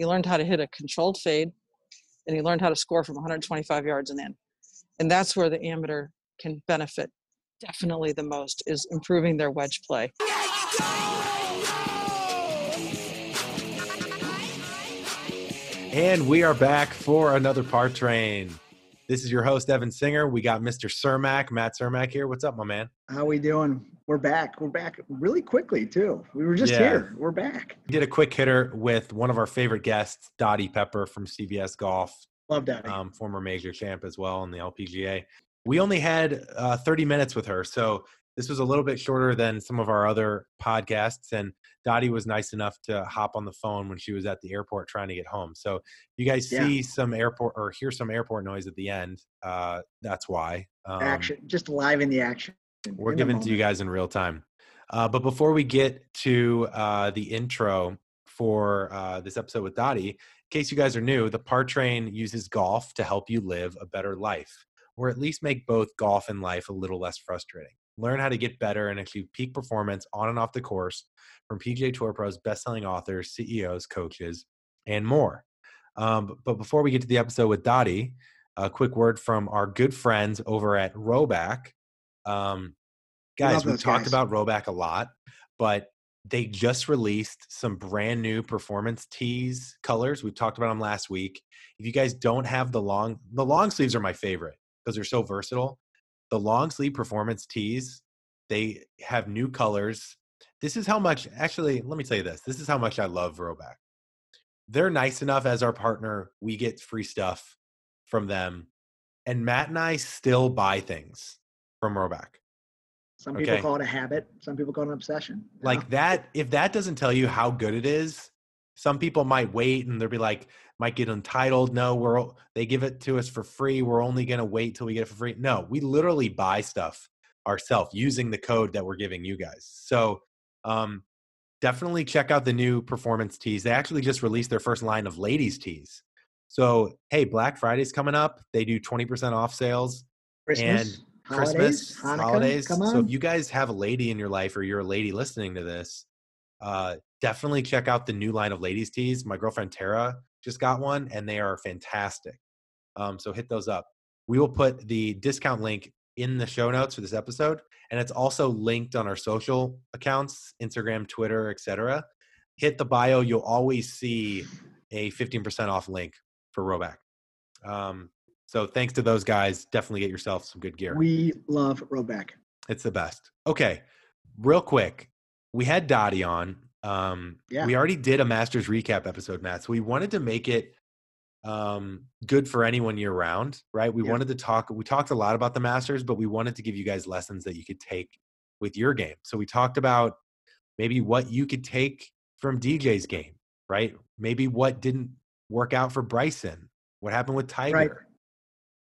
He learned how to hit a controlled fade, and he learned how to score from 125 yards and in. And that's where the amateur can benefit definitely the most is improving their wedge play. And we are back for another Par Train. This is your host, Evan Singer. We got Mr. Cermak, Matt Cermak here. What's up, my man? How we doing? We're back. We're back really quickly too. We were just Yeah. here. We're back. We did a quick hitter with one of our favorite guests, Dottie Pepper from CBS Golf, Love that. um, former major champ as well in the LPGA. We only had uh, 30 minutes with her, so this was a little bit shorter than some of our other podcasts. And Dottie was nice enough to hop on the phone when she was at the airport trying to get home. So you guys Yeah. see some airport or hear some airport noise at the end. Uh, that's why. Um, action, just live in the action. we're giving to you guys in real time. Uh, but before we get to uh, the intro for uh, this episode with Dottie, in case you guys are new, the Par Train uses golf to help you live a better life, or at least make both golf and life a little less frustrating. Learn how to get better and achieve peak performance on and off the course from PGA Tour pros, best-selling authors, CEOs, coaches, and more. Um, but before we get to the episode with Dottie, a quick word from our good friends over at Rhoback. Um, guys, we've those talked guys. about Rhoback a lot, but they just released some brand new performance tees colors. We talked about them last week. If you guys don't have the long, the long sleeves are my favorite because they're so versatile. The long sleeve performance tees, they have new colors. This is how much, actually, let me tell you this. This is how much I love Rhoback. They're nice enough as our partner. We get free stuff from them. And Matt and I still buy things from Rhoback. Some people Okay. call it a habit. Some people call it an obsession. like know? that if that doesn't tell you how good it is some people might wait and they'll be like might get entitled no we're they give it to us for free we're only going to wait till we get it for free. No we literally buy stuff ourselves using the code that we're giving you guys. So um definitely check out the new performance tees. They actually just released their first line of ladies tees. So hey black friday's coming up. They do 20% off sales Christmas, Christmas, holidays, Hanukkah, holidays. Come on. So if you guys have a lady in your life or you're a lady listening to this, uh, definitely check out the new line of ladies tees. My girlfriend Tara just got one, and they are fantastic. Um, so hit those up. We will put the discount link in the show notes for this episode, and it's also linked on our social accounts: Instagram, Twitter, etc. Hit the bio; you'll always see a 15% off link for Rhoback. Um, so thanks to those guys. Definitely get yourself some good gear. we love Rhoback. It's the best. Okay, real quick, we had Dottie on. Um, Yeah. We already did a Masters recap episode, Matt. So we wanted to make it um, good for anyone year round, right? We Yeah. wanted to talk. We talked a lot about the Masters, but we wanted to give you guys lessons that you could take with your game. So we talked about maybe what you could take from DJ's game, right? Maybe what didn't work out for Bryson. What happened with Tiger? Right.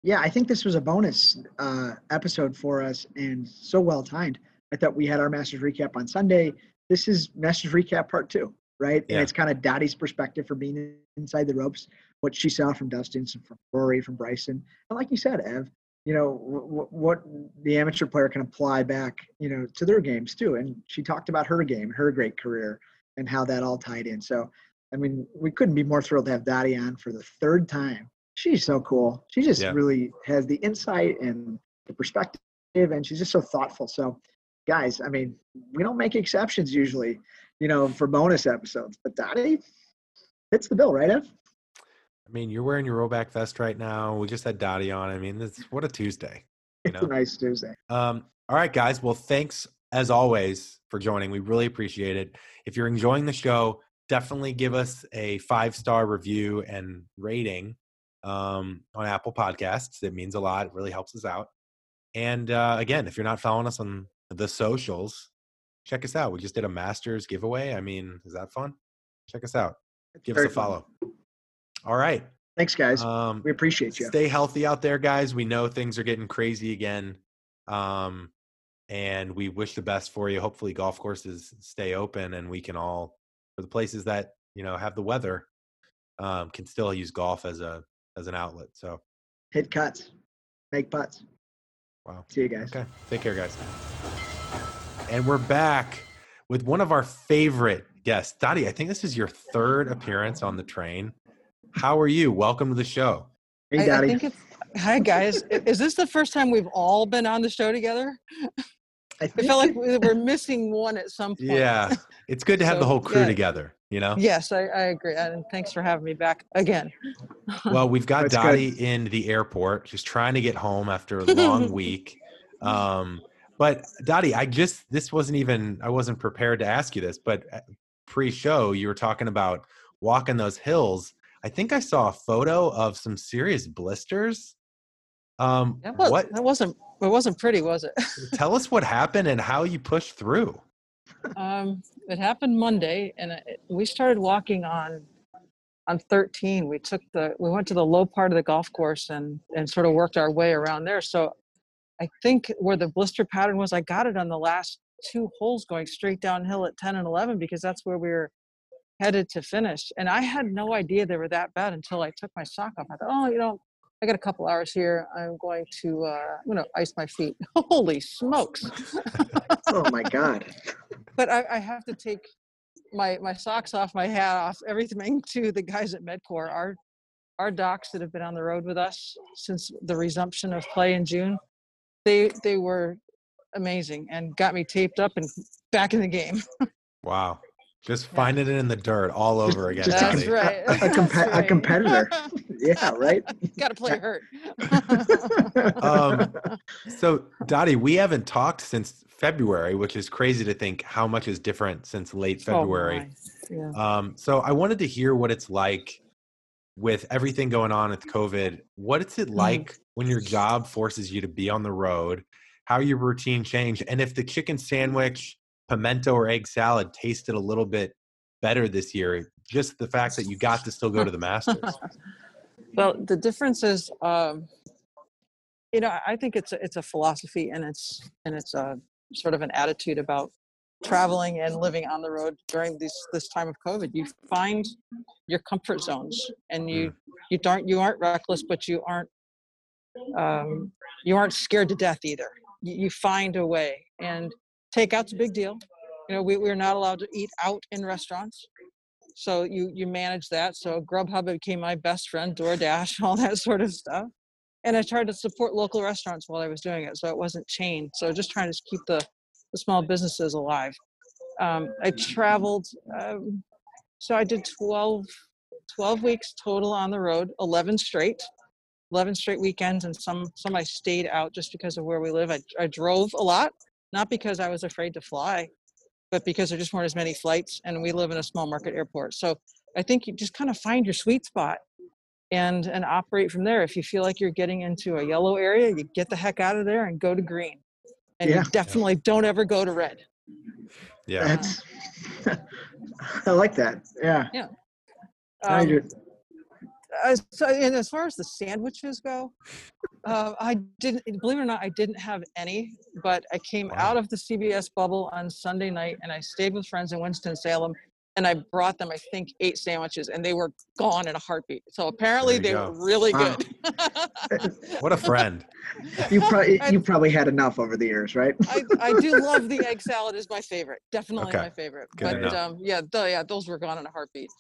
Yeah, I think this was a bonus uh, episode for us and so well timed. I thought we had our Masters recap on Sunday. This is Masters recap part two, right? Yeah. And it's kind of Dottie's perspective for being inside the ropes, what she saw from Dustin, from Rory, from Bryson. And like you said, Ev, you know, w- what the amateur player can apply back, you know, to their games too. And she talked about her game, her great career, and how that all tied in. So, I mean, we couldn't be more thrilled to have Dottie on for the third time she's so cool. She just Yeah. really has the insight and the perspective, and she's just so thoughtful. So, guys, I mean, we don't make exceptions usually, you know, for bonus episodes, but Dottie fits the bill, right, Ev? I mean, you're wearing your Rhoback vest right now. We just had Dottie on. I mean, this what a Tuesday. You It's a nice Tuesday. Um, all right, guys. Well, thanks as always for joining. We really appreciate it. If you're enjoying the show, definitely give us a five star review and rating um, on Apple Podcasts. It means a lot. It really helps us out. And uh, again, if you're not following us on the socials, check us out. We just did a Masters giveaway. I mean, is that fun? Check us out. It's Give us a fun. follow. All right. Thanks, guys. Um, we appreciate you. stay healthy out there guys we know things are getting crazy again um and we wish the best for you hopefully golf courses stay open and we can all for the places that you know have the weather um can still use golf as a as an outlet so Hit cuts, make putts. Wow See you guys. okay take care guys and we're back with one of our favorite guests. Dottie, I think this is your third appearance on the train. How are you? Welcome to the show. Hey, I, I think it's hi guys. Is this the first time we've all been on the show together? I I think feel like we we're missing one at some point. Yeah, it's good to have the whole crew yeah. together, you know? Yes, I, I agree. And thanks for having me back again. Well, we've got That's good. Dottie in the airport, She's trying to get home after a long week. Um, but Dottie, I just, this wasn't even, I wasn't prepared to ask you this, but pre show, you were talking about walking those hills. I think I saw a photo of some serious blisters. Um, That, was, what, that wasn't it wasn't pretty, was it? tell us what happened and how you pushed through. Um, it happened Monday, and it, we started walking on on 13. We took the we went to the low part of the golf course and and sort of worked our way around there. So I think where the blister pattern was, I got it on the last two holes going straight downhill at 10 and 11 because that's where we were headed to finish. And I had no idea they were that bad until I took my sock off. I thought, oh, you know, I got a couple hours here. I'm going to uh, I'm going to ice my feet. Holy smokes! oh my God. but I, I have to take my my socks off, my hat off, everything to the guys at Medcore. Our our docs that have been on the road with us since the resumption of play in June, they they were amazing and got me taped up and back in the game. Wow. Just Yeah. finding it in the dirt all over again. just a That's Dottie. right. A, a, compe- That's a right. competitor. Yeah, right? Got to play hurt. Um, So, Dottie, we haven't talked since February, which is crazy to think how much is different since late Oh, February. my. yeah. um, so, I wanted to hear what it's like with everything going on with COVID. What's it Mm. like when your job forces you to be on the road? How your routine changed, and if the chicken sandwich, pimento, or egg salad tasted a little bit better this year, just the fact that you got to still go to the Masters. Well, the difference is, um, you know, I think it's a, it's a philosophy and it's and it's a sort of an attitude about traveling and living on the road during this this time of COVID. You find your comfort zones, and you you don't you aren't reckless, but you aren't um, you aren't scared to death either. You, you find a way, and takeout's a big deal. You know, we, we're not allowed to eat out in restaurants. So you you manage that. So grubhub became my best friend doordash all that sort of stuff. And i tried to support local restaurants while i was doing it so it wasn't chained. So just trying to keep the, the small businesses alive. Um, i traveled um, so i did 12 12 weeks total on the road 11 straight 11 straight weekends and some some i stayed out just because of where we live. I, I drove a lot not because i was afraid to fly but because there just weren't as many flights and we live in a small market airport so i think you just kind of find your sweet spot and and operate from there if you feel like you're getting into a yellow area you get the heck out of there and go to green and Yeah. you definitely don't ever go to red Yeah. That's, I like that. Yeah. I Um, do- uh, so and as far as the sandwiches go uh, i didn't believe it or not i didn't have any but i came Wow. out of the cbs bubble on sunday night and i stayed with friends in winston-salem and i brought them i think eight sandwiches and they were gone in a heartbeat so apparently they go. were really Wow. good What a friend. You probably you probably had enough over the years, right? I, I do love the egg salad is my favorite definitely Okay. my favorite Good but um, yeah, th- yeah those were gone in a heartbeat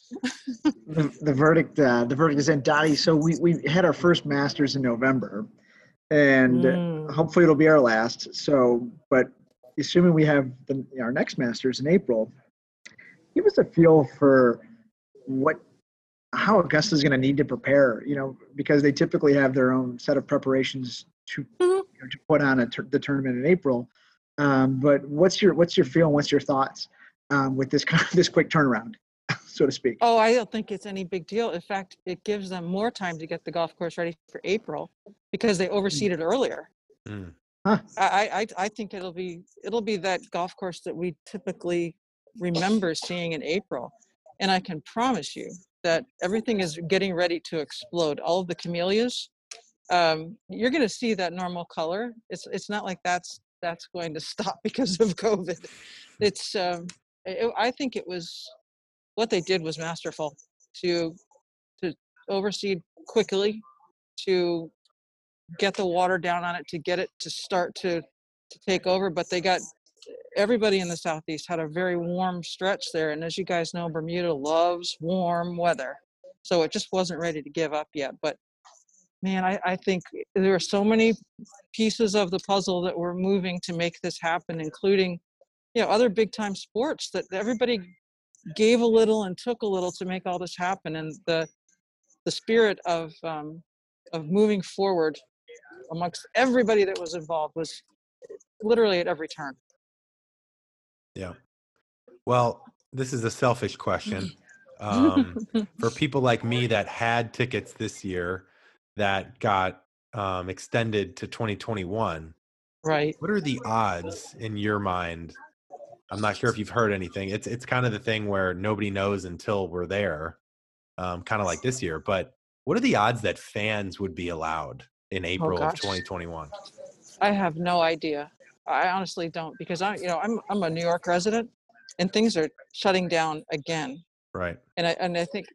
the, the verdict uh, the verdict is in Dottie. So we we had our first Masters in November, and Mm. hopefully it'll be our last. So, but assuming we have the, our next Masters in April, give us a feel for what how Augusta's going to need to prepare. You know, because they typically have their own set of preparations to Mhm. you know, to put on a tur- the tournament in April. Um, but what's your what's your feel? and What's your thoughts um, with this kind of, this quick turnaround, so to speak? Oh, I don't think it's any big deal. In fact, it gives them more time to get the golf course ready for April because they overseeded earlier. Mm. I, I, I think it'll be it'll be that golf course that we typically remember seeing in April, and I can promise you that everything is getting ready to explode. All of the camellias, um, you're going to see that normal color. It's it's not like that's that's going to stop because of COVID. It's um, it, I think it was what they did was masterful to to overseed quickly to get the water down on it to get it to start to to take over but they got everybody in the southeast had a very warm stretch there, and as you guys know, Bermuda loves warm weather, so it just wasn't ready to give up yet. But man, I, I think there are so many pieces of the puzzle that were moving to make this happen, including you know other big time sports that everybody gave a little and took a little to make all this happen, and the the spirit of um, of moving forward amongst everybody that was involved was literally at every turn. Yeah. Well, this is a selfish question. Um, for people like me that had tickets this year that got um, extended to 2021, right. what are the odds in your mind? I'm not sure if you've heard anything. It's it's kind of the thing where nobody knows until we're there, um, kind of like this year. But what are the odds that fans would be allowed in April of 2021? I have no idea. I honestly don't because I, you know, I'm I'm a New York resident, and things are shutting down again. Right. And I and I think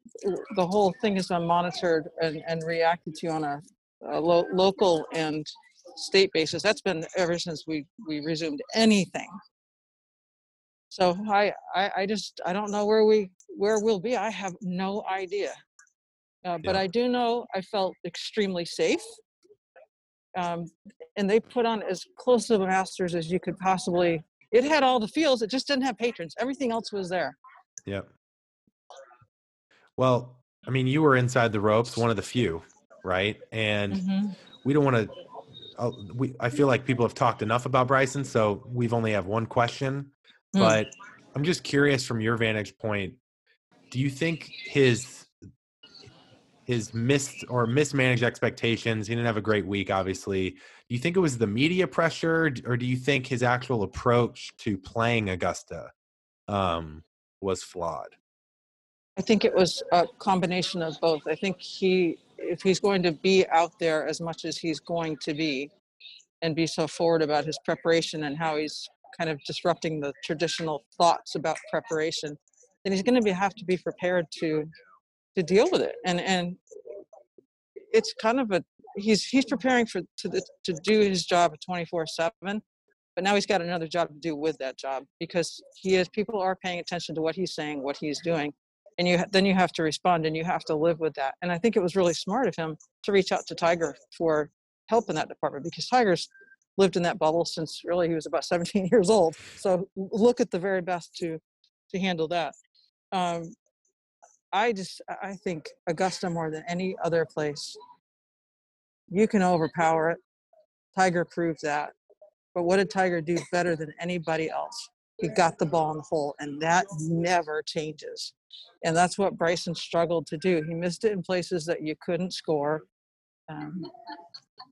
the whole thing has been monitored and, and reacted to on a, a lo- local and state basis. That's been ever since we we resumed anything. So I, I I just I don't know where we where we'll be. I have no idea. Uh, but Yeah. I do know I felt extremely safe. Um, and they put on as close to the Masters as you could possibly. It had all the fields. It just didn't have patrons. Everything else was there. Yep. Well, I mean, you were inside the ropes, one of the few, right? And Mhm. we don't want to. Uh, we I feel like people have talked enough about Bryson, so we've only have one question. Hmm. But I'm just curious from your vantage point, do you think his his missed or mismanaged expectations? He didn't have a great week, obviously. Do you think it was the media pressure, or do you think his actual approach to playing Augusta um, was flawed? I think it was a combination of both. I think he, if he's going to be out there as much as he's going to be, and be so forward about his preparation and how he's kind of disrupting the traditional thoughts about preparation, then he's going to be have to be prepared to to deal with it. And and it's kind of a he's he's preparing for to the, to do his job 24 seven. But now he's got another job to do with that job because he is people are paying attention to what he's saying, what he's doing, and you then you have to respond and you have to live with that and i think it was really smart of him to reach out to tiger for help in that department because tiger's lived in that bubble since really he was about 17 years old so look at the very best to to handle that um, i just i think augusta more than any other place you can overpower it tiger proved that but what did tiger do better than anybody else he got the ball in the hole and that never changes and that's what Bryson struggled to do. He missed it in places that you couldn't score, um,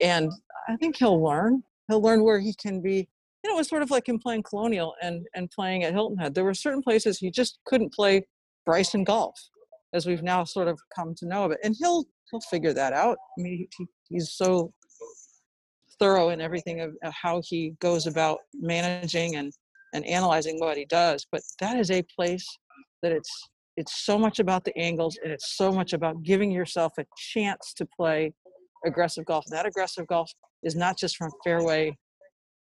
and I think he'll learn. He'll learn where he can be. You know, it was sort of like him playing Colonial and and playing at Hilton Head. There were certain places he just couldn't play Bryson golf, as we've now sort of come to know of it. And he'll he'll figure that out. I mean, he, he's so thorough in everything of, of how he goes about managing and and analyzing what he does. But that is a place that it's it's so much about the angles and it's so much about giving yourself a chance to play aggressive golf. That aggressive golf is not just from fairway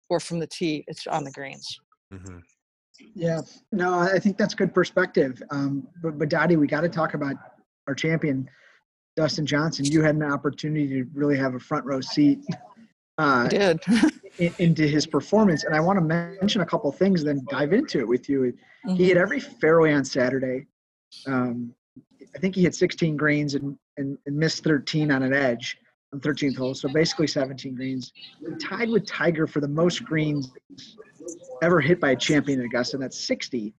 or from the tee, it's on the greens. hmm Yeah, no, I think that's good perspective. Um, but, but Dottie, we got to talk about our champion, Dustin Johnson. You had an opportunity to really have a front row seat I uh, did. in, into his performance, and I want to mention a couple things, then dive into it with you. He hit every fairway on Saturday. Um, I think he hit 16 greens and, and, and missed 13 on an edge on 13th hole, so basically 17 greens. Tied with Tiger for the most greens ever hit by a champion in Augusta, and that's 60.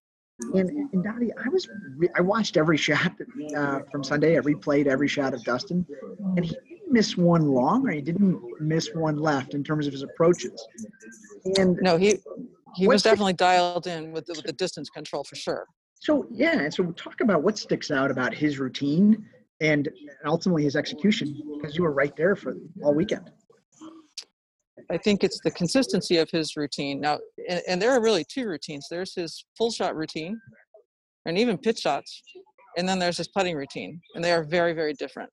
And, and Dottie, I was re- I watched every shot uh, from Sunday. I replayed every shot of Dustin, and he didn't miss one long, or he didn't miss one left in terms of his approaches. And no, he he was definitely dialed in with the, with the distance control for sure. So yeah, and so talk about what sticks out about his routine and ultimately his execution because you were right there for all weekend. I think it's the consistency of his routine. Now, and, and there are really two routines. There's his full shot routine, and even pitch shots, and then there's his putting routine, and they are very, very different.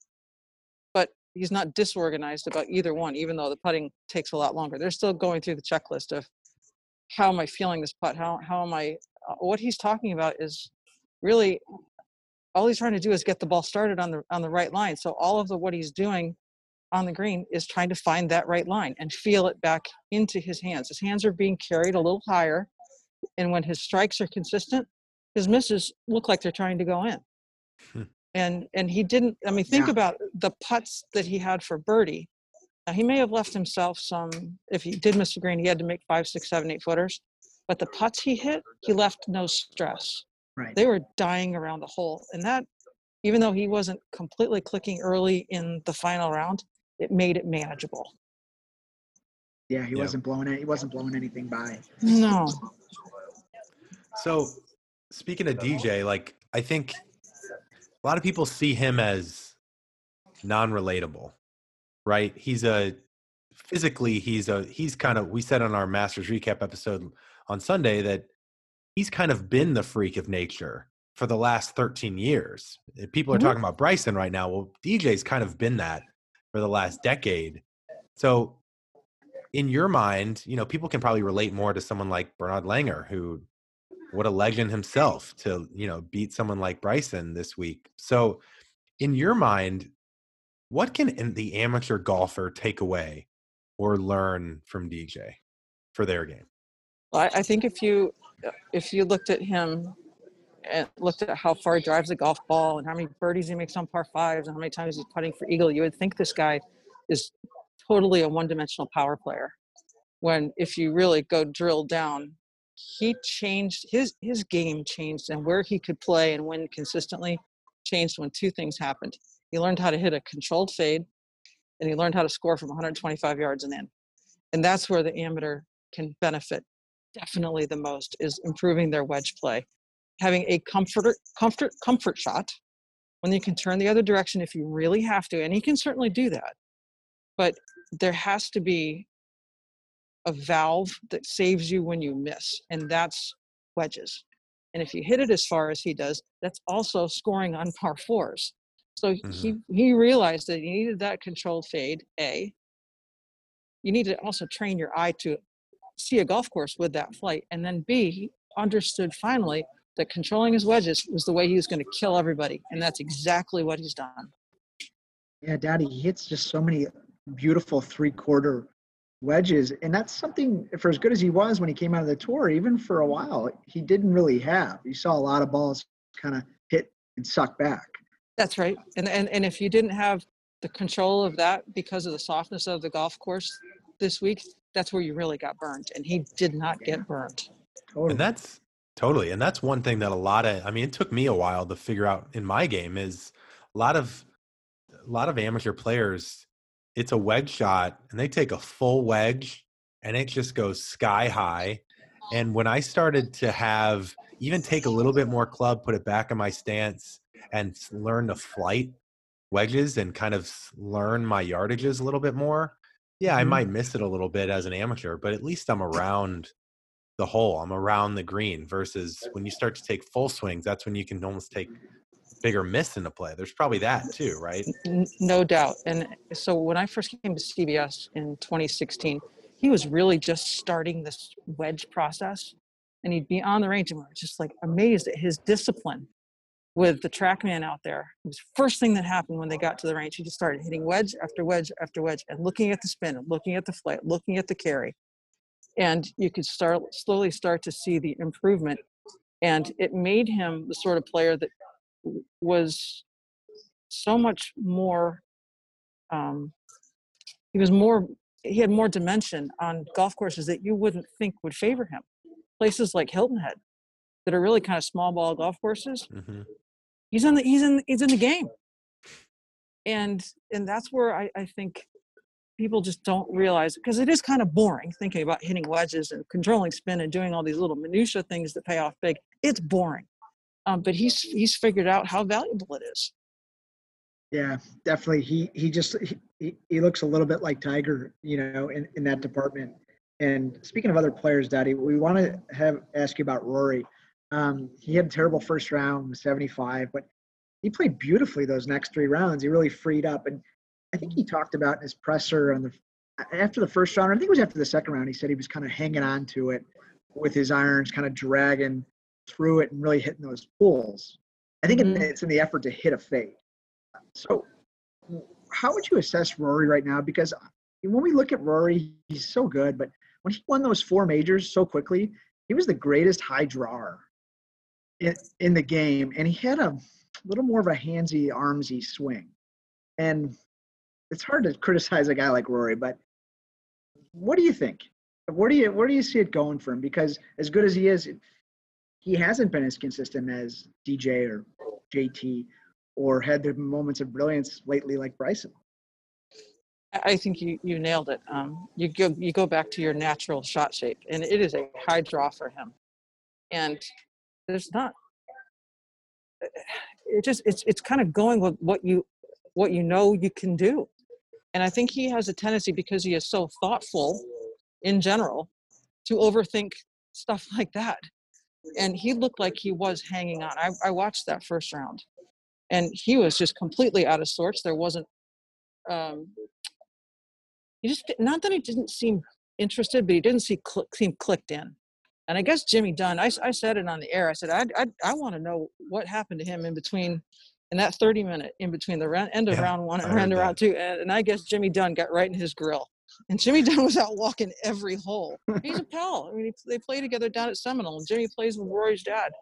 But he's not disorganized about either one, even though the putting takes a lot longer. They're still going through the checklist of how am I feeling this putt? How how am I? Uh, what he's talking about is really all he's trying to do is get the ball started on the on the right line. So all of the what he's doing on the green is trying to find that right line and feel it back into his hands. His hands are being carried a little higher, and when his strikes are consistent, his misses look like they're trying to go in. Hmm. And and he didn't. I mean, think yeah. about the putts that he had for birdie. Now he may have left himself some. If he did miss the green, he had to make five, six, seven, eight footers. But the putts he hit, he left no stress. Right. They were dying around the hole, and that, even though he wasn't completely clicking early in the final round, it made it manageable. Yeah, he wasn't blowing it. He wasn't blowing anything by. No. So, speaking of DJ, like I think a lot of people see him as non-relatable, right? He's a physically he's a he's kind of we said on our Masters recap episode on Sunday that he's kind of been the freak of nature for the last 13 years. People are mm-hmm. talking about Bryson right now. Well, DJ's kind of been that for the last decade. So, in your mind, you know, people can probably relate more to someone like Bernard Langer, who, what a legend himself to, you know, beat someone like Bryson this week. So, in your mind, what can the amateur golfer take away or learn from DJ for their game? Well, I think if you if you looked at him and looked at how far he drives the golf ball and how many birdies he makes on par fives and how many times he's putting for eagle, you would think this guy is totally a one-dimensional power player. When if you really go drill down, he changed his his game changed and where he could play and win consistently changed when two things happened. He learned how to hit a controlled fade and he learned how to score from 125 yards and in. And that's where the amateur can benefit definitely the most is improving their wedge play having a comfort comfort comfort shot when you can turn the other direction if you really have to and he can certainly do that but there has to be a valve that saves you when you miss and that's wedges and if you hit it as far as he does that's also scoring on par fours so mm-hmm. he he realized that he needed that controlled fade a you need to also train your eye to see a golf course with that flight and then b he understood finally that controlling his wedges was the way he was going to kill everybody. And that's exactly what he's done. Yeah, Dottie, he hits just so many beautiful three quarter wedges. And that's something, for as good as he was when he came out of the tour, even for a while, he didn't really have. You saw a lot of balls kind of hit and suck back. That's right. And, and, and if you didn't have the control of that because of the softness of the golf course this week, that's where you really got burnt. And he did not get burnt. Totally. And that's Totally. And that's one thing that a lot of I mean it took me a while to figure out in my game is a lot of a lot of amateur players it's a wedge shot and they take a full wedge and it just goes sky high. And when I started to have even take a little bit more club, put it back in my stance and learn to flight wedges and kind of learn my yardages a little bit more. Yeah, I mm-hmm. might miss it a little bit as an amateur, but at least I'm around the hole. I'm around the green versus when you start to take full swings, that's when you can almost take bigger miss into play. There's probably that too, right? No doubt. And so when I first came to CBS in 2016, he was really just starting this wedge process and he'd be on the range and we are just like amazed at his discipline with the TrackMan out there. It was the first thing that happened when they got to the range. He just started hitting wedge after wedge after wedge and looking at the spin looking at the flight, looking at the carry and you could start slowly start to see the improvement and it made him the sort of player that was so much more um, he was more he had more dimension on golf courses that you wouldn't think would favor him places like hilton head that are really kind of small ball golf courses mm-hmm. he's in the he's in he's in the game and and that's where i, I think people just don't realize because it is kind of boring thinking about hitting wedges and controlling spin and doing all these little minutia things that pay off big. It's boring, um, but he's he's figured out how valuable it is. Yeah, definitely. He he just he, he looks a little bit like Tiger, you know, in, in that department. And speaking of other players, Dottie, we want to have ask you about Rory. Um, he had a terrible first round, 75, but he played beautifully those next three rounds. He really freed up. And I think he talked about in his presser on the after the first round. I think it was after the second round. He said he was kind of hanging on to it, with his irons, kind of dragging through it and really hitting those pulls. I think Mhm. it's in the effort to hit a fade. So, how would you assess Rory right now? Because when we look at Rory, he's so good, but when he won those four majors so quickly, he was the greatest high drawer in, in the game, and he had a little more of a handsy, armsy swing. And it's hard to criticize a guy like Rory, but what do you think? Where do you where do you see it going for him? Because as good as he is, he hasn't been as consistent as DJ or JT, or had the moments of brilliance lately like Bryson. I think you, you nailed it. Um, you go you go back to your natural shot shape, and it is a high draw for him. And there's not. It just it's it's kind of going with what you what you know you can do, and I think he has a tendency because he is so thoughtful, in general, to overthink stuff like that. And he looked like he was hanging on. I, I watched that first round, and he was just completely out of sorts. There wasn't um, he just not that he didn't seem interested, but he didn't see seem clicked in. And I guess Jimmy Dunne, I said it on the air. I said I I, I want to know what happened to him in between, in that 30 minute in between the round, end of Yeah, round one and of round two. And, and I guess Jimmy Dunne got right in his grill. And Jimmy Dunne was out walking every hole. He's a pal. I mean, they play together down at Seminole, and Jimmy plays with Rory's dad.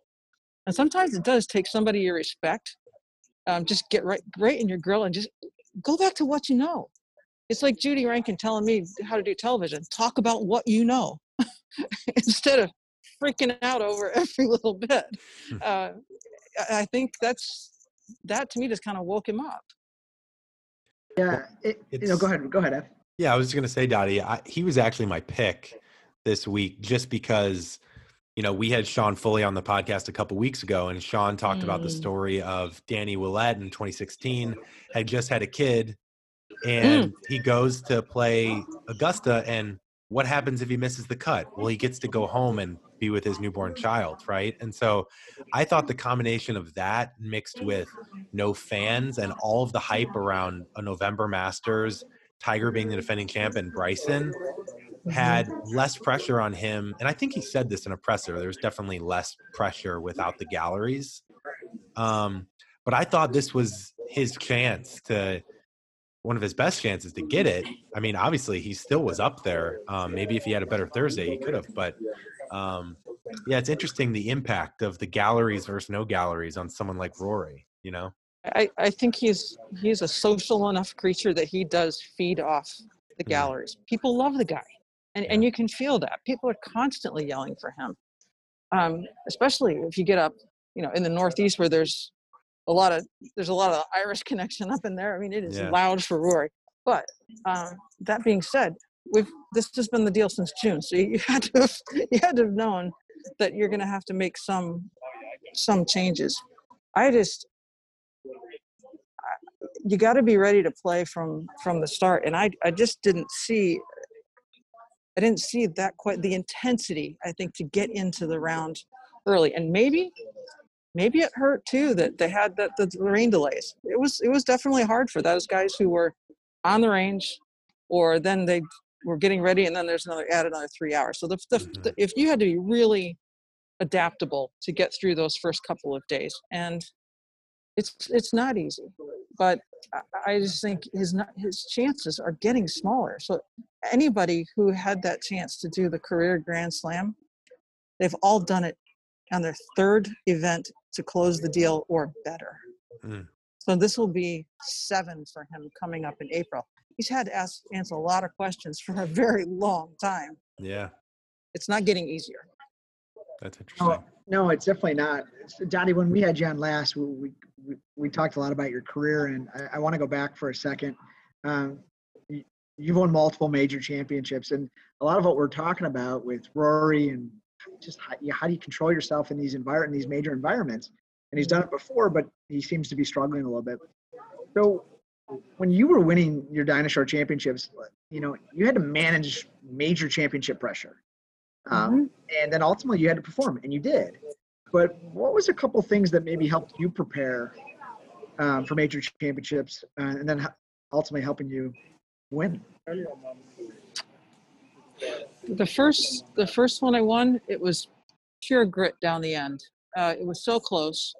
And sometimes it does take somebody you respect, um, just get right right in your grill and just go back to what you know. It's like Judy Rankin telling me how to do television. Talk about what you know instead of freaking out over every little bit. Hmm. Uh, I I think that's that to me just kind of woke him up. Yeah, it, you know, go ahead, go ahead, F. Yeah, I was just gonna say, Dottie, I, he was actually my pick this week just because, you know, we had Sean Foley on the podcast a couple weeks ago, and Sean talked about the Mm. story of Danny Willett in 2016, had just had a kid, and he goes to play Augusta, and what happens if he misses the cut? Well, he gets to go home and be with his newborn child, right? And so I thought the combination of that mixed with no fans and all of the hype around a November Masters, Tiger being the defending champ, and Bryson had less pressure on him. And I think he said this in a presser. There's definitely less pressure without the galleries. Um, but I thought this was his chance to one of his best chances to get it. I mean, obviously he still was up there. Um, maybe if he had a better Thursday, he could have. But um, yeah, it's interesting the impact of the galleries versus no galleries on someone like Rory. You know, I, I think he's he's a social enough creature that he does feed off the Yeah. galleries. People love the guy, and and you can feel that. People are constantly yelling for him, um, especially if you get up, you know, in the Northeast where there's a lot of there's a lot of Irish connection up in there. I mean, it is Yeah. loud for Rory. But um, that being said, we've this has been the deal since June, so you had to have, you had to have known that you're going to have to make some some changes. I just you got to be ready to play from from the start and i i just didn't see i didn't see that quite the intensity i think to get into the round early and maybe maybe it hurt too that they had that the rain delays it was it was definitely hard for those guys who were on the range or then they were getting ready and then there's another add another three hours so the, the, Mhm. the if you had to be really adaptable to get through those first couple of days and it's it's not easy but I- I just think his not- his chances are getting smaller. So anybody who had that chance to do the career Grand Slam, they've all done it on their third event to close the deal or better. Mm. So this will be seven for him coming up in April. He's had to ask, answer a lot of questions for a very long time. yeah, It's not getting easier. that's interesting. No, no, it's definitely not. So, Dottie, when we had you on last, we, we, we, we talked a lot about your career, and I, I want to go back for a second. Um, you, you've won multiple major championships, and a lot of what we're talking about with Rory and just how, yeah, how do you control yourself in these envir- in these major environments? And he's done it before, but he seems to be struggling a little bit. So, when you were winning your Dinah Shore championships, you know you had to manage major championship pressure. Um, and then ultimately you had to perform and you did but what was a couple things that maybe helped you prepare um, for major championships uh, and then ultimately helping you win the first the first one I won, it was pure grit down the end. Uh, it was so close,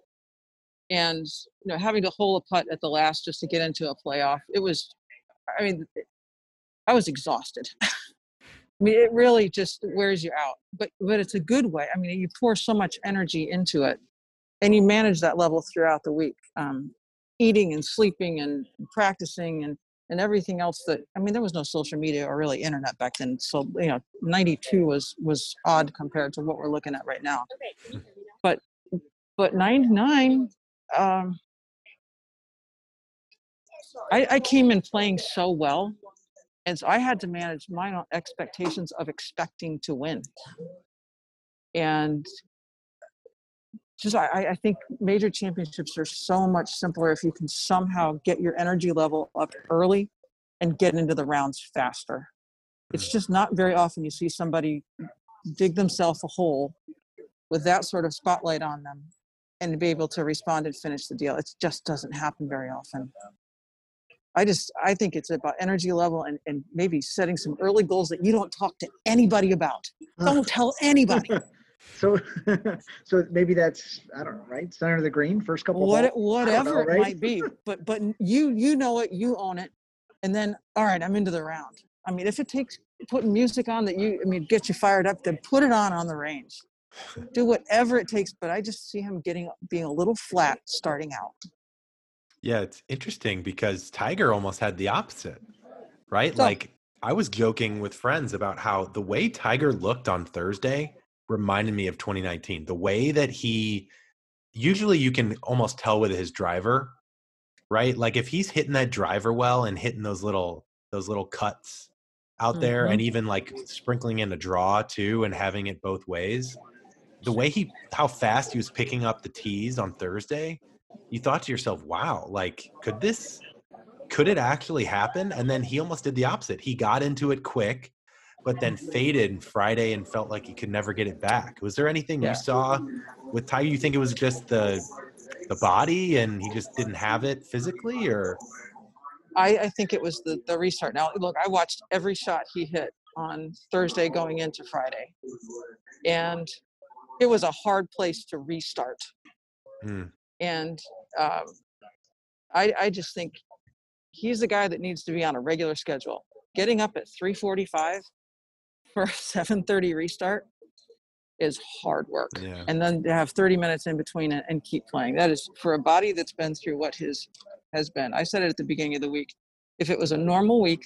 and you know having to hole a putt at the last just to get into a playoff. It was, I mean, I was exhausted. I mean, it really just wears you out, but but it's a good way. I mean, you pour so much energy into it, and you manage that level throughout the week, um, eating and sleeping and practicing and and everything else that I mean, there was no social media or really internet back then. So you know, '92 was was odd compared to what we're looking at right now. But but '99, um, I, I came in playing so well, and so I had to manage my expectations of expecting to win. And just I, I think major championships are so much simpler if you can somehow get your energy level up early and get into the rounds faster. It's mm-hmm. just not very often you see somebody dig themselves a hole with that sort of spotlight on them and be able to respond and finish the deal. It just doesn't happen very often. I just I think it's about energy level and, and maybe setting some early goals that you don't talk to anybody about. Don't tell anybody. So, so maybe that's I don't know, right? Center of the green, first couple. what balls? it- whatever right? it might be but but you you know it you own it and then all right i'm into the round i mean if it takes putting music on that you i mean gets you fired up then put it on on the range do whatever it takes but i just see him getting being a little flat starting out Yeah, it's interesting because Tiger almost had the opposite, right? So- like I was joking with friends about how the way Tiger looked on Thursday reminded me of 2019. The way that he usually you can almost tell with his driver, right? Like if he's hitting that driver well and hitting those little those little cuts out there Mhm. and even like sprinkling in a draw too and having it both ways. The way he how fast he was picking up the tees on Thursday, you thought to yourself, wow, like could this could it actually happen? And then he almost did the opposite. He got into it quick, but then faded Friday and felt like he could never get it back. Was there anything Yeah. you saw with Tiger? You think it was just the the body and he just didn't have it physically or I, I think it was the, the restart. Now, look, I watched every shot he hit on Thursday going into Friday, and it was a hard place to restart. Hmm. And um, I, I just think he's the guy that needs to be on a regular schedule. Getting up at 3:45 for a 7:30 restart is hard work yeah. and then to have 30 minutes in between and, and keep playing. That is for a body that's been through what his has been. I said it at the beginning of the week. If it was a normal week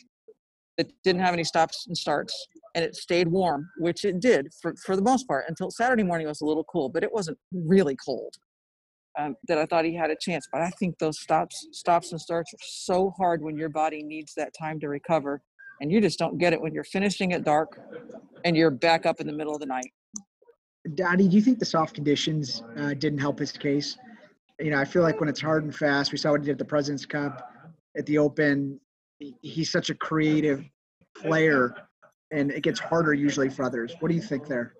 that didn't have any stops and starts and it stayed warm, which it did for, for the most part until Saturday morning was a little cool, but it wasn't really cold. Um, that I thought he had a chance, but I think those stops, stops and starts are so hard when your body needs that time to recover, and you just don't get it when you're finishing at dark, and you're back up in the middle of the night. Dottie, do you think the soft conditions uh, didn't help his case? You know, I feel like when it's hard and fast, we saw what he did at the President's Cup, at the Open. He's such a creative player, and it gets harder usually for others. What do you think there?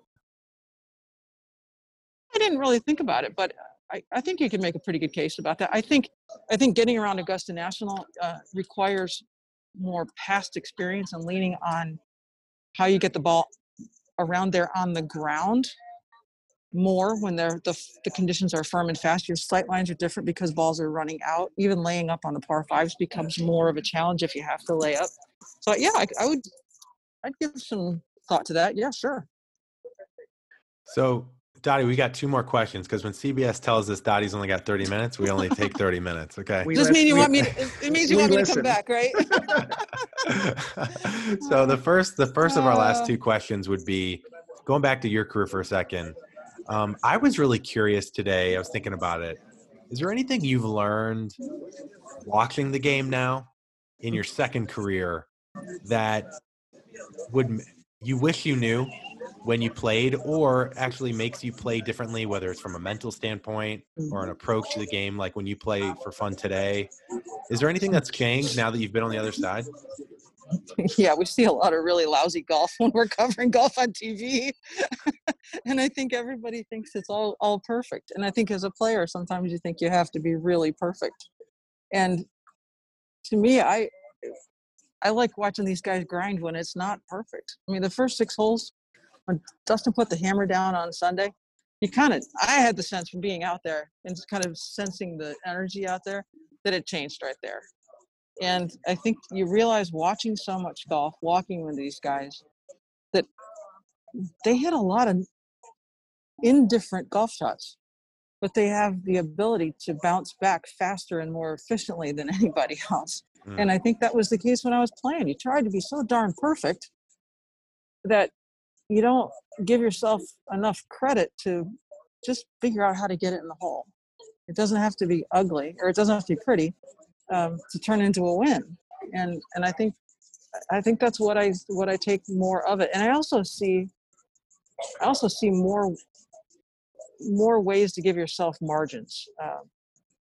I didn't really think about it, but I, I think you can make a pretty good case about that. I think I think getting around Augusta National uh, requires more past experience and leaning on how you get the ball around there on the ground more when they're the, the conditions are firm and fast. Your sight lines are different because balls are running out. Even laying up on the par fives becomes more of a challenge if you have to lay up. So yeah, I, I would I'd give some thought to that. Yeah, sure. So Dottie, we got two more questions because when CBS tells us Dottie's only got 30 minutes, we only take 30 minutes. Okay. We Does lis- mean you we- want me? To, it means you we want me to come back, right? so the first the first of our last Uh. two questions would be going back to your career for a second. Um, I was really curious today. I was thinking about it. Is there anything you've learned watching the game now in your second career that would you wish you knew when you played, or actually makes you play differently, whether it's from a mental standpoint or an mm-hmm. approach to the game, like when you play for fun today? Is there anything that's changed now that you've been on the other side? yeah, we see a lot of really lousy golf when we're covering golf on TV, and I think everybody thinks it's all all perfect. And I think as a player, sometimes you think you have to be really perfect. And to me, I I like watching these guys grind when it's not perfect. I mean, the first six holes, when Dustin put the hammer down on Sunday, you kind of, I had the sense from being out there and kind of sensing the energy out there that it changed right there. And I think you realize watching so much golf, walking with these guys, that they hit a lot of indifferent golf shots, but they have the ability to bounce back faster and more efficiently than anybody else. Mm. And I think that was the case when I was playing. You tried to be so darn perfect that you don't give yourself enough credit to just figure out how to get it in the hole. It doesn't have to be ugly or it doesn't have to be pretty um, to turn into a win. And and I think I think that's what I what I take more of it. And I also see I also see more more ways to give yourself margins. Um,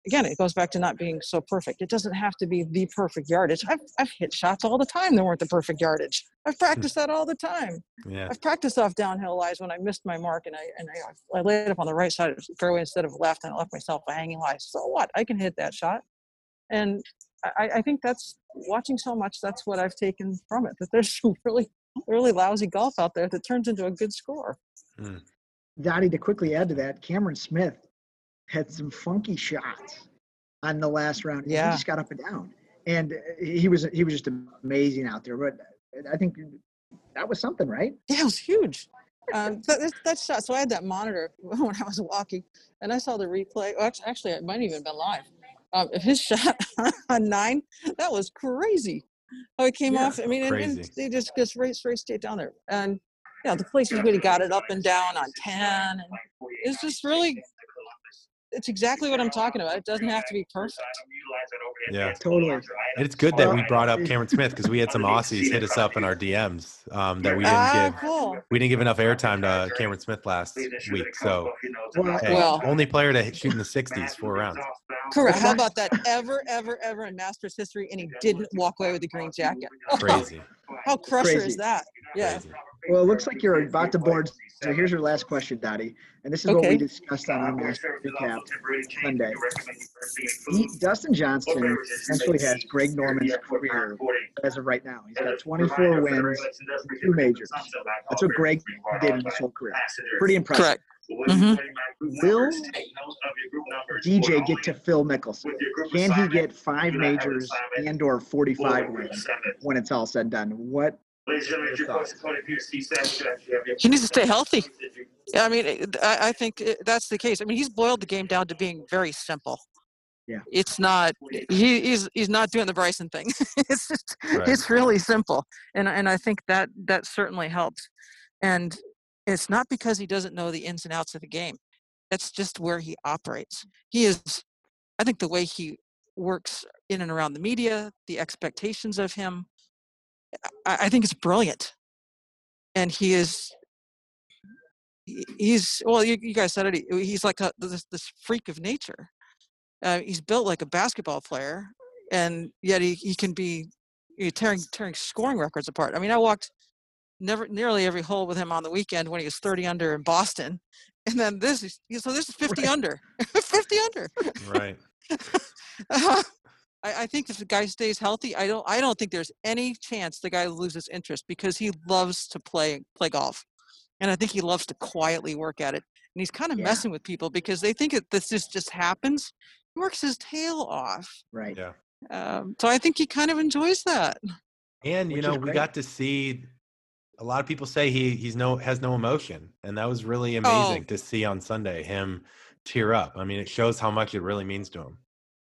again, it goes back to not being so perfect. It doesn't have to be the perfect yardage. I've, I've hit shots all the time that weren't the perfect yardage. I've hmm. practiced that all the time. Yeah. I've practiced off downhill lies when I missed my mark and I and I, I laid up on the right side of the fairway instead of left and I left myself a hanging lie. So what? I can hit that shot. And I, I think that's watching so much. That's what I've taken from it. That there's some really really lousy golf out there that turns into a good score. Hmm. Dottie, to quickly add to that, Cameron Smith had some funky shots on the last round. Yeah. He just got up and down. And uh, he was he was just amazing out there. But I think that was something, right? Yeah, it was huge. Um, that, that, that shot. So I had that monitor when I was walking, and I saw the replay. Well, actually, actually, it might have even been live. Um, his shot on nine, that was crazy. How it came Yeah, off. I mean, and, and they just just right straight straight down there, and you know the places where he got it up and down on ten, and it's just really. It's exactly what I'm talking about. It doesn't have to be perfect. Yeah. Totally. And it's good that we brought up Cameron Smith because we had some Aussies hit us up in our DMs um, that we didn't Ah, give. cool. We didn't give enough airtime to Cameron Smith last week. So Well, hey, Well- only player to shoot in the 60s four rounds. Correct. How about that? Ever, ever, ever in Masters history, and he didn't walk away with the green jacket. Crazy. How crusher Crazy. is that? Yeah. Crazy. Well, it looks like you're about to board. So here's your last question, Dottie. And this is what we discussed on our Master Recap Sunday. He, Dustin Johnson essentially has Greg Norman's career as of right now. He's got 24 wins, two majors. That's what Greg did in his whole career. Pretty impressive. Correct. Mhm. Will DJ get to Phil Mickelson? Can he get five majors and or 45 wins when it's all said and done? What He needs to stay healthy. Yeah, I mean, I, I think that's the case. I mean, he's boiled the game down to being very simple. Yeah. It's not. He, he's he's not doing the Bryson thing. it's just Right. it's really simple, and and I think that that certainly helps. And it's not because he doesn't know the ins and outs of the game. That's just where he operates. He is. I think the way he works in and around the media, the expectations of him. I, I think it's brilliant, and he is he- he's well you, you guys said it he- he's like a this, this freak of nature uh, he's built like a basketball player and yet he, he can be you know, tearing tearing scoring records apart i mean i walked never nearly every hole with him on the weekend when he was 30 under in boston and then this is so this is 50 Right. under 50 under Right. I, I think if the guy stays healthy, I don't I don't think there's any chance the guy loses interest because he loves to play play golf. And I think he loves to quietly work at it. And he's kind of Yeah. messing with people because they think that this just, just happens. He works his tail off. right? Yeah. Um, so I think he kind of enjoys that. And you Which know, we great. got to see a lot of people say he he's no has no emotion, and that was really Oh. amazing to see on Sunday him tear up. I mean, it shows how much it really means to him.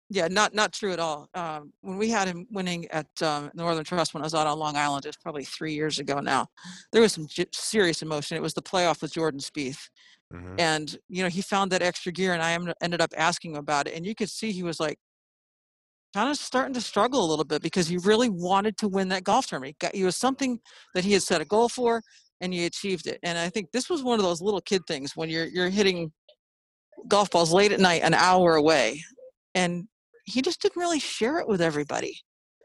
Yeah, not not true at all. Um, when we had him winning at um, Northern Trust when I was out on Long Island, it was probably three years ago now. There was some j- serious emotion. It was the playoff with Jordan Spieth. Mhm. and you know he found that extra gear and i ended up asking him about it and you could see he was like kind of starting to struggle a little bit because he really wanted to win that golf tournament he, got, he was something that he had set a goal for and he achieved it and i think this was one of those little kid things when you're you're hitting golf balls late at night an hour away and he just didn't really share it with everybody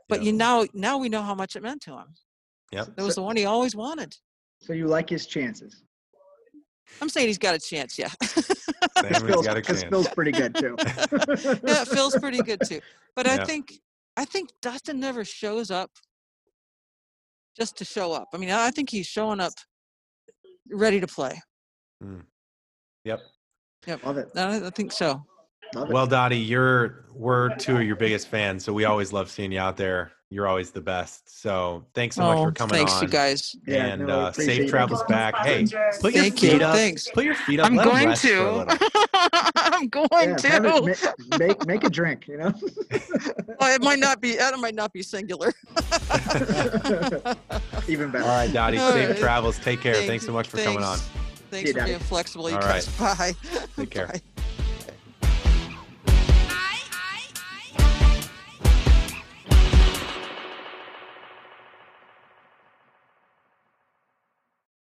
but Yep. you now now we know how much it meant to him Yep. it was the one he always wanted So you like his chances? I'm saying he's got a chance yeah Same as Phil's, got a 'cause chance. Phil's pretty good too. yeah, it feels pretty good too. But I think I think Dustin never shows up just to show up. I mean, I think he's showing up ready to play. mm Yep. Love it. I, I think so. Love. Well, Dottie, you're we're two of your biggest fans, so we always love seeing you out there. You're always the best. So thanks so much oh, for coming thanks, on. you guys. Yeah, and no, uh, safe it. travels back. Hey, put your Thank feet you. up. Thanks. Put your feet up. I'm let 'em going rest for a to. I'm going yeah, to. have it, make make a drink. You know. well, it might not be. It might not be singular. Even better. All right, Dottie. All safe right. travels. Take care. Thank Thanks so much for coming on. Thanks. Thanks you, for Dottie. being flexible. You All guys. Bye. Take care. Bye.